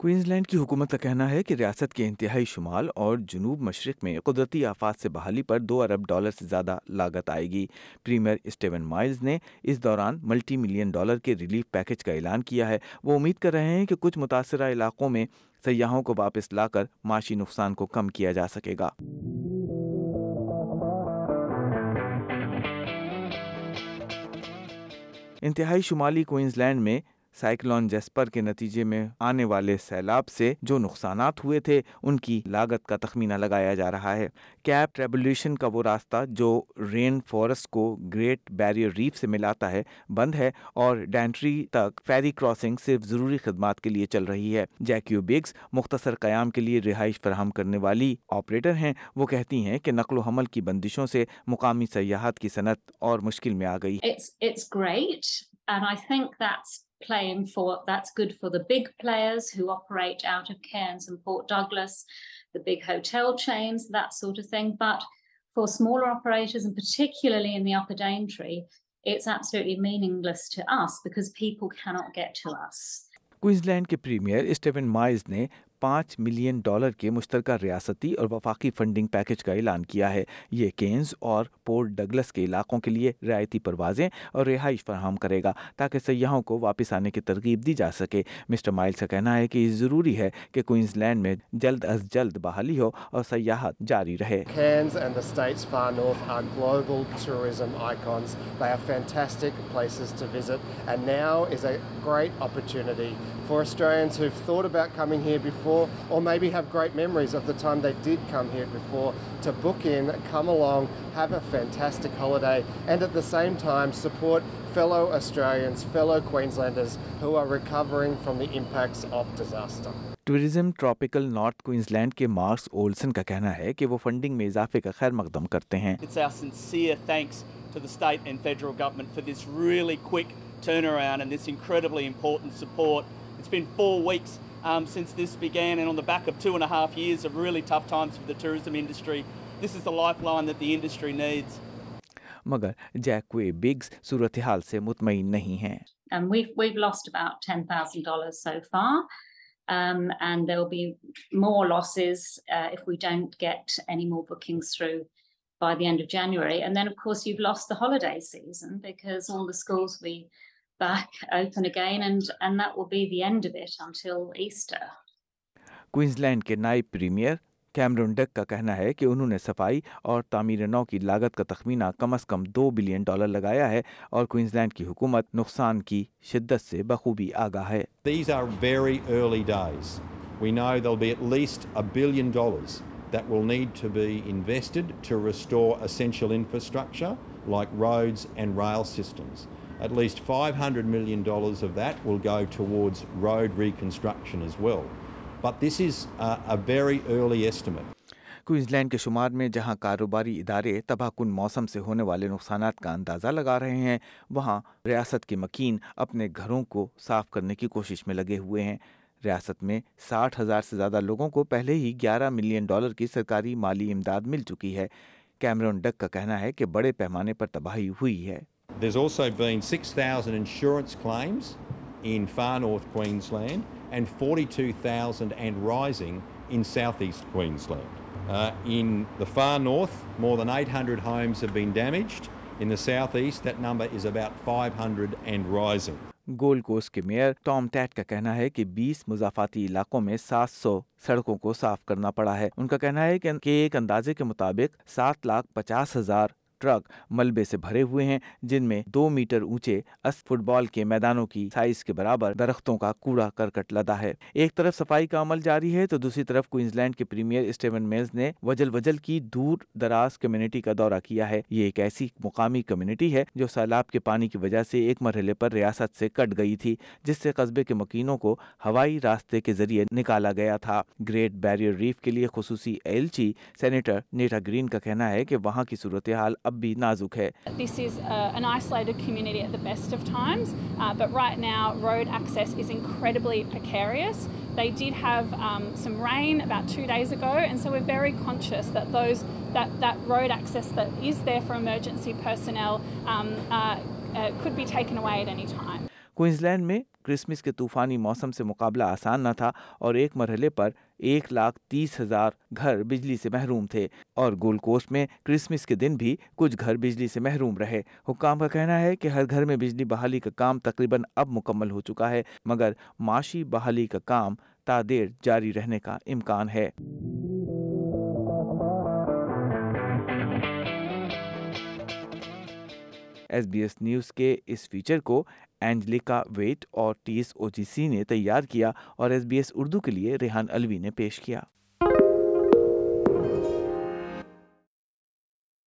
Queens land کی حکومت کا کہنا ہے کہ ریاست کے انتہائی شمال اور جنوب مشرق میں قدرتی آفات سے بحالی پر دو ارب ڈالر سے زیادہ لاگت آئے گی۔ پریمیئر اسٹیون مائلز نے اس دوران ملٹی ملین ڈالر کے ریلیف پیکج کا اعلان کیا ہے۔ وہ امید کر رہے ہیں کہ کچھ متاثرہ علاقوں میں سیاحوں کو واپس لا کر معاشی نقصان کو کم کیا جا سکے گا۔ انتہائی شمالی کوئنز لینڈ میں سائیکلون جیسپر کے نتیجے میں آنے والے سیلاب سے جو نقصانات ہوئے تھے، ان کی لاگت کا تخمینہ لگایا جا رہا ہے۔ کیپ ریبولیوشن کا وہ راستہ جو رین فورسٹ کو گریٹ بیریئر ریف سے ملاتا ہے، بند ہے اور ڈینٹری تک فیری کراسنگ صرف ضروری خدمات کے لیے چل رہی ہے۔ جیکیو بگز مختصر قیام کے لیے رہائش فراہم کرنے والی آپریٹر ہیں، وہ کہتی ہیں کہ نقل و حمل کی بندشوں سے مقامی سیاحت کی صنعت اور مشکل میں آ گئی۔ claim for that's good for the big players who operate out of Cairns and Port Douglas, the big hotel chains, that sort of thing. But for smaller operators, and particularly in the upper Daintree, it's absolutely meaningless to us because people cannot get to us. Queensland کے premier Steven Miles نے پانچ million dollar کے مشترکہ ریاستی اور وفاقی funding package کا اعلان کیا ہے۔ یہ کینز اور پورٹ ڈگلس کے علاقوں کے لیے رعایتی پروازیں اور رہائش فراہم کرے گا تاکہ سیاحوں کو واپس آنے کی ترغیب دی جا سکے۔ مسٹر مائلس کا کہنا ہے کہ یہ ضروری ہے کہ کوئنز لینڈ میں جلد از جلد بحالی ہو اور سیاحت جاری رہے۔ And now is before, or maybe have great memories of the time they did come here before, to book in, come along, have a fantastic holiday, and at the same time support fellow Australians, fellow Queenslanders who are recovering from the impacts of disaster. Tourism Tropical North Queensland کے Marcus Olsen کا کہنا ہے کہ وہ funding میں اضافے کا خیر مقدم کرتے ہیں to the state and federal government for this really quick turnaround and this incredibly important support. It's been four weeks um, since this began, and on the back of two and a half years of really tough times for the tourism industry, this is the lifeline that the industry needs. مگر جیکوے bugs صورتحال سے مطمئن نہیں ہیں. And we've, we've lost about $10,000 so far. Um, and there will be more losses uh, if we don't get any more bookings through by the end of January. And then, of course, you've lost the holiday season because all the schools will be back open again, and, and that will be the end of it until Easter. Queensland کے نائب premiere Cameroon Dick کا کہنا ہے کہ انہوں نے صفائی اور تعمیر نو کی لاگت کا تخمینہ کم از کم دو بلین ڈالر لگایا ہے اور کوئنزلینڈ کی حکومت نقصان کی شدت سے بخوبی آگاہ at least $500 million of that will go towards road reconstruction as well. But this is a, a very early estimate. Queensland کے شمار میں جہاں کاروباری ادارے تباہ کن موسم سے ہونے والے نقصانات کا اندازہ لگا رہے ہیں وہاں ریاست کے مکین اپنے گھروں کو صاف کرنے کی کوشش میں لگے ہوئے ہیں ریاست میں ساٹھ ہزار سے زیادہ لوگوں کو پہلے ہی گیارہ ملین ڈالر کی سرکاری مالی امداد مل چکی ہے کیمرون ڈک کا کہنا ہے کہ بڑے پیمانے پر تباہی ہوئی ہے There's also been 6,000 insurance claims in far north Queensland and 42,000 and rising in southeast Queensland. Uh, in the far north, more than 800 homes have been damaged. In the southeast, that number is about 500 and rising. Gold Coast کے mayor Tom Tate کا کہنا ہے کہ بیس مضافاتی علاقوں میں سات سو سڑکوں کو صاف کرنا پڑا ہے ان کا کہنا ہے کہ ایک اندازے کے مطابق سات لاکھ پچاس ہزار ٹرک ملبے سے بھرے ہوئے ہیں، جن میں دو میٹر اونچے اس فٹ بال کے میدانوں کی سائز کے برابر درختوں کا کوڑا کرکٹ لدا ہے۔ ایک طرف صفائی کا عمل جاری ہے تو دوسری طرف کوئنزلینڈ کے پریمیئر اسٹیون میلز نے وجل وجل کی دور دراز کمیونٹی کا دورہ کیا ہے۔ یہ ایک ایسی مقامی کمیونٹی ہے جو سیلاب کے پانی کی وجہ سے ایک مرحلے پر ریاست سے کٹ گئی تھی، جس سے قصبے کے مکینوں کو ہوائی راستے کے ذریعے نکالا گیا تھا۔ گریٹ بیریئر ریف کے لیے خصوصی ایلچی سینیٹر نیٹا گرین کا کہنا ہے کہ وہاں کی صورتحال آسان نہ تھا اور ایک مرحلے پر ایک لاکھ تیس ہزار گھر بجلی سے محروم تھے اور گول کوسٹ میں کرسمس کے دن بھی کچھ گھر بجلی سے محروم رہے۔ حکام کا کہنا ہے کہ ہر گھر میں بجلی بحالی کا کام تقریباً اب مکمل ہو چکا ہے، مگر معاشی بحالی کا کام تادیر جاری رہنے کا امکان ہے۔ ایس بی ایس نیوز کے اس فیچر کو اینجلیکا ویٹ اور T S O G C نے تیار کیا اور ایس بی ایس اردو کے لیے ریحان الوی نے پیش کیا۔